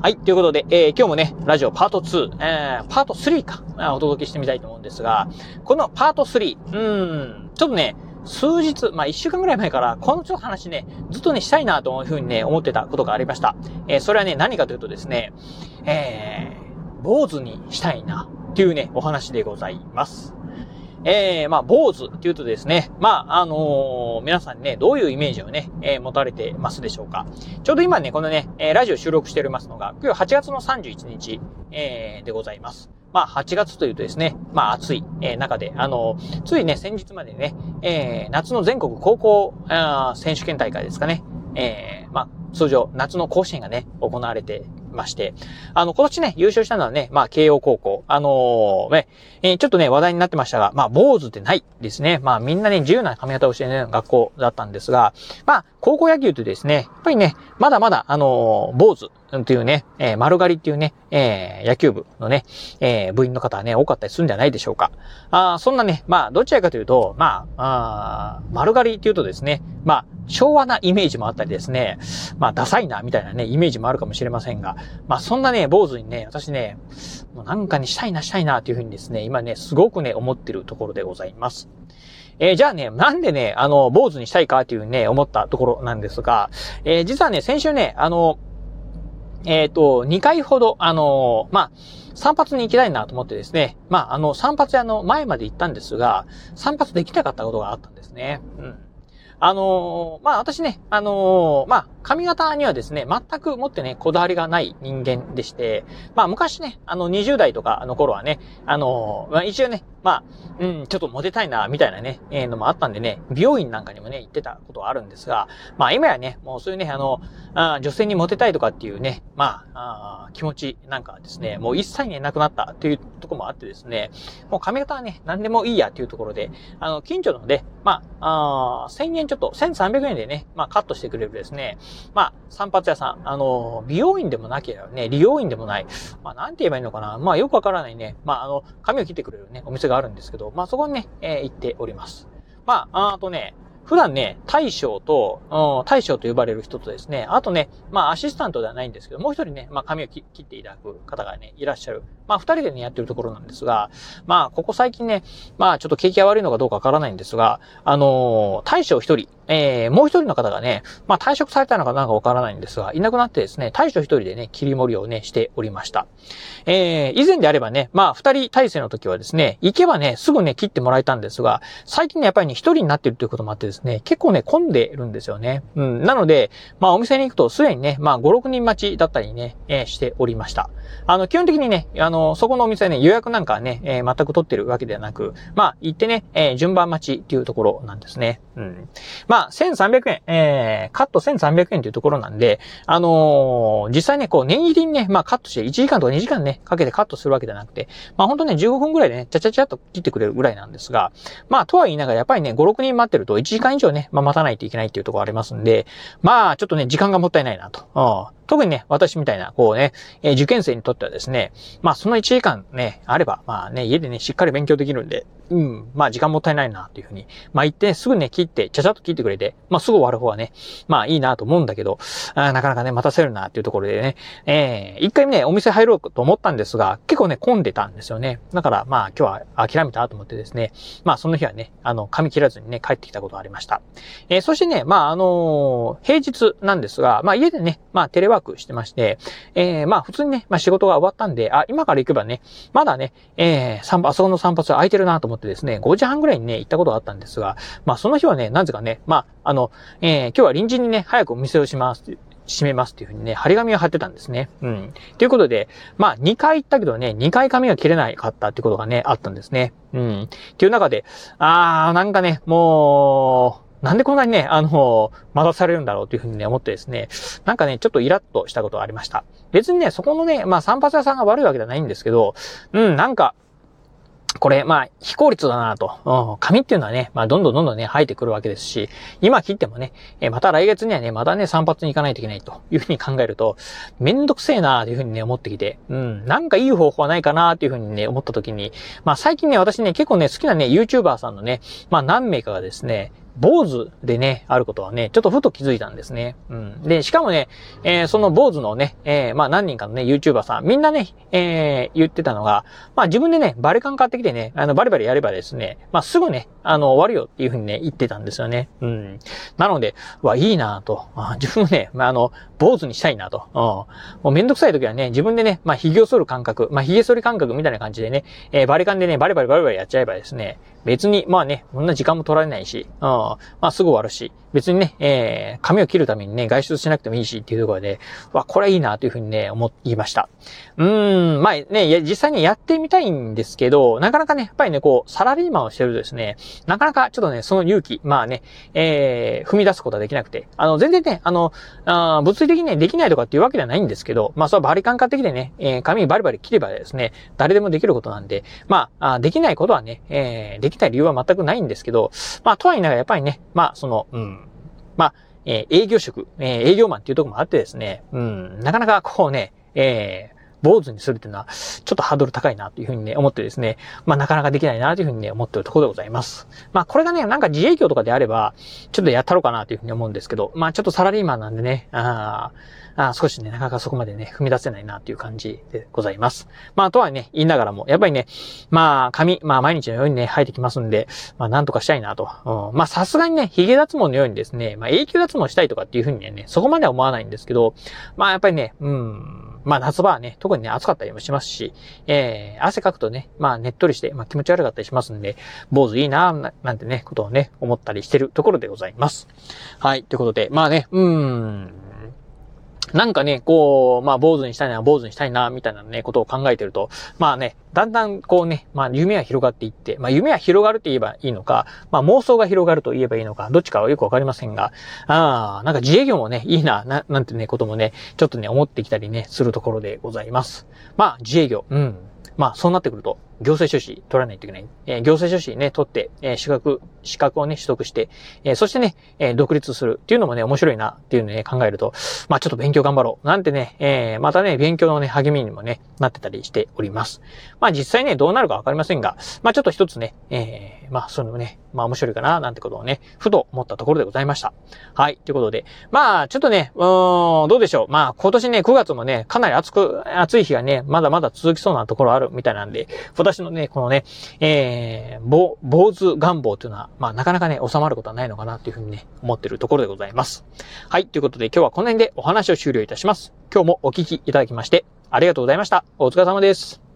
はい。ということで、えー今日もね、ラジオパート2、えー、パート3か、お届けしてみたいと思うんですが、このパート3、うーん、ちょっとね、数日、まあ一週間ぐらい前から、このちょっと話ね、ずっとね、したいなというふうにね、思ってたことがありました。えーそれはね、何かというとですね、えー、坊主にしたいな、っていうね、お話でございます。えー、まあ、坊主っていうとですね、まあ、あのー皆さんね、どういうイメージをね、えー持たれてますでしょうか。ちょうど今ね、このね、えラジオ収録しておりますのが、今日8月の31日、えーでございます。まあ、8月というとですね、まあ、暑い、えー中で、あのついね、先日までね、えー夏の全国高校あ選手権大会ですかね、えーまあ、通常、夏の甲子園がね、行われてまして、あの、今年ね、優勝したのはね、まあ、慶応高校。あのーね、えーちょっとね、話題になってましたが、まあ、坊主ってないですね。まあ、みんなね、自由な髪型をしてね、学校だったんですが、まあ、高校野球ってですね、やっぱりね、まだまだ、あのー坊主っていうね、えー丸刈りっていうね、えー野球部のね、えー部員の方はね、多かったりするんじゃないでしょうか。あそんなね、まあ、どちらかというと、まあ、あ丸刈りっていうとですね、まあ、昭和なイメージもあったりですね、まあ、ダサいな、みたいなね、イメージもあるかもしれませんが、まあ、そんなね、坊主にね、私ね、もうなんかにしたいな、したいな、というふうにですね、今ね、すごくね、思ってるところでございます。えーじゃあね、なんでね、あの、坊主にしたいかっていうね、思ったところなんですが、えー実はね、先週ね、あの、えっ、と、2回ほど、あの、まあ、散髪に行きたいなと思ってですね、まあ、あの、散髪屋の前まで行ったんですが、散髪できなかったことがあったんですね。うん。あのーまあ、私ね、あのーまあ、髪型にはですね、全くもってね、こだわりがない人間でして、まあ、昔ね、あの、20代とかの頃はね、あのーまあ、一応ね、まあ、うん、ちょっとモテたいな、みたいなね、えーのもあったんでね、美容院なんかにもね、行ってたことはあるんですが、まあ、今やね、もうそういうね、あの、あ女性にモテたいとかっていうね、まあ、あ気持ちなんかですね、もう一切ね、なくなったっていうとこもあってですね、もう髪型はね、何でもいいやっていうところで、あの、近所ので、まあ、あ1000円ちょっと、1300円でね、まあ、カットしてくれるですね、まあ、散髪屋さん、あの、美容院でもなければね、利用院でもない、まあ、なんて言えばいいのかな、まあ、よくわからないね、まあ、あの、髪を切ってくれるね、お店があるんですけど、まあ、そこにね、えー行っております。まあ、あとね、普段ね、大将と、うん、大将と呼ばれる人とですね、あとね、まあアシスタントではないんですけど、もう一人ね、まあ髪を切切っていただく方がね、いらっしゃる。まあ二人でね、やってるところなんですが、まあここ最近ね、まあちょっと景気が悪いのかどうかわからないんですが、あのー大将一人、えー、もう一人の方がね、まあ退職されたのかなんかわからないんですが、いなくなってですね、大将一人でね、切り盛りをね、しておりました。えー、以前であればね、まあ二人体制の時はですね、行けばね、すぐね、切ってもらえたんですが、最近ね、やっぱりね、一人になってるということもあってですね、結構ね、混んでるんですよね。うん。なので、まあお店に行くとすでにね、まあ5、6人待ちだったりね、えーしておりました。あの、基本的にね、あの、そこのお店ね、予約なんかはね、えー全く取ってるわけではなく、まあ行ってね、えー順番待ちっていうところなんですね。うん。まあまあ1300円、えー、カット1300円というところなんで、あのー実際ね、こう念入りにね、まあカットして1時間とか2時間ね、かけてカットするわけじゃなくて、まあ本当ね、15分ぐらいでね、ちゃちゃちゃっと切ってくれるぐらいなんですが、まあとは言いながらやっぱりね、5、6人待ってると1時間以上ね、まあ待たないといけないっていうところありますんで、まあちょっとね、時間がもったいないなと。うん特にね、私みたいな、こうね、えー受験生にとってはですね、まあその1時間ね、あれば、まあね、家でね、しっかり勉強できるんで、うん、まあ時間もったいないな、っていうふうに、まあ言って、ねすぐね、切って、ちゃちゃっと切ってくれて、まあすぐ終わる方はね、まあいいなと思うんだけど、あなかなかね、待たせるな、っていうところでね、えー、一回ね、お店入ろうと思ったんですが、結構ね、混んでたんですよね。だから、まあ今日は諦めたと思ってですね、まあその日はね、あの、髪切らずにね、帰ってきたことがありました。えーそしてね、まああのー平日なんですが、まあ家でね、まあテレワークしてまして、えーまあ普通にね、まあ仕事が終わったんで、あ、今から行けばね、まだね、えー、散歩、あそこの散髪は空いてるなと思ってですね、5時半ぐらいにね、行ったことがあったんですが、まあその日はね、なぜかね、まあ、まああの、えー今日は臨時にね、早くお店をします閉めますっていうふうにね、張り紙を貼ってたんですね。うん。ということで、まあ、2回行ったけどね、2回髪が切れないかったってことがね、あったんですね。うん。っていう中で、あー、なんかね、もう、なんでこんなにね、あの、待たされるんだろうというふうにね、思ってですね、なんかね、ちょっとイラッとしたことがありました。別にね、そこのね、まあ散髪屋さんが悪いわけじゃないんですけど、うん、なんか、これ、まあ、非効率だなと。うん、紙っていうのはね、まあ、どんどんどんどんね、生えてくるわけですし、今切ってもね、えまた来月にはね、またね、散髪に行かないといけないというふうに考えると、めんどくせえなというふうにね、思ってきて、うん、なんかいい方法はないかなというふうにね、思った時に、まあ、最近ね、私ね、結構ね、好きなね、YouTuber さんのね、まあ、何名かがですね、坊主でね、あることはね、ちょっとふと気づいたんですね。うん。で、しかもね、えー、その坊主のね、えー、まあ何人かのね、YouTuber さん、みんなね、えー、言ってたのが、まあ自分でね、バリカン買ってきてね、あの、バリバリやればですね、まあすぐね、あの、終わるよっていうふうにね、言ってたんですよね。うん。なので、わ、いいなと。あ自分ね、まああの、坊主にしたいなと。うん。もうめんどくさい時はね、自分でね、まあ髭を剃る感覚、まあ髭剃り感覚みたいな感じでね、えー、バリカンでね、バリバリバリバリやっちゃえばですね、別に、まあね、こんな時間も取られないし、うん、まあすぐ終わるし、別にね、えー、髪を切るためにね、外出しなくてもいいしっていうところで、わ、これいいなというふうにね、思いました。うーん、まあね、実際にやってみたいんですけど、なかなかね、やっぱりね、こう、サラリーマンをしてるとですね、なかなかちょっとね、その勇気、まあね、えー、踏み出すことはできなくて、あの、全然ね、あの、あ物理的にね、できないとかっていうわけではないんですけど、まあ、それはバリカン買ってきてね、えー、髪バリバリ切ればですね、誰でもできることなんで、まあ、あできないことはね、えー、できない理由は全くないんですけど、まあ、とはいえながらやっぱりね、まあ、その、うん、まあ、えー、営業職、えー、営業マンっていうところもあってですね、うん、なかなかこうね、えー、坊主にするっていうのは、ちょっとハードル高いなというふうにね、思ってですね、まあなかなかできないなというふうにね、思ってるところでございます。まあこれがね、なんか自営業とかであれば、ちょっとやったろうかなというふうに思うんですけど、まあちょっとサラリーマンなんでね、ああ少しね、なかなかそこまでね、踏み出せないなという感じでございます。まあとはね、言いながらも、やっぱりね、まあ髪、まあ毎日のようにね、生えてきますんで、まあなんとかしたいなと。うん、まあさすがにね、髭脱毛のようにですね、まあ永久脱毛したいとかっていうふうにね、そこまでは思わないんですけど、まあやっぱりね、うん、まあ夏場はね、特にね、暑かったりもしますし、えー、汗かくとね、まあねっとりして、まあ気持ち悪かったりしますんで、坊主いいななんてね、ことをね、思ったりしてるところでございます。はい、ということで、まあね、うーん、なんかね、こう、まあ、坊主にしたいな、坊主にしたいな、みたいなね、ことを考えてると、まあね、だんだんこうね、まあ、夢は広がっていって、まあ、夢は広がるって言えばいいのか、まあ、妄想が広がると言えばいいのか、どっちかはよくわかりませんが、ああ、なんか自営業もね、いいな、な、なんてね、こともね、ちょっとね、思ってきたりね、するところでございます。まあ、自営業、うん。まあ、そうなってくると、行政書士取らないといけない。え、行政書士ね、取って、え、資格、資格をね、取得して、え、そしてね、え独立するっていうのもね、面白いなっていうのをね、考えると、まあちょっと勉強頑張ろう。なんてね、えまたね、勉強のね、励みにもね、なってたりしております。まあ実際ね、どうなるかわかりませんが、まあちょっと一つね、えまあそのね、まあ面白いかな、なんてことをね、ふと思ったところでございました。はい、ということで、まあちょっとね、うーん、どうでしょう。まあ今年ね、9月もね、かなり暑く、暑い日がね、まだまだ続きそうなところあるみたいなんで、私のね、このね、えー、坊、坊主願望というのは、まあなかなかね、収まることはないのかなというふうにね、思ってるところでございます。はい、ということで今日はこの辺でお話を終了いたします。今日もお聞きいただきまして、ありがとうございました。お疲れ様です。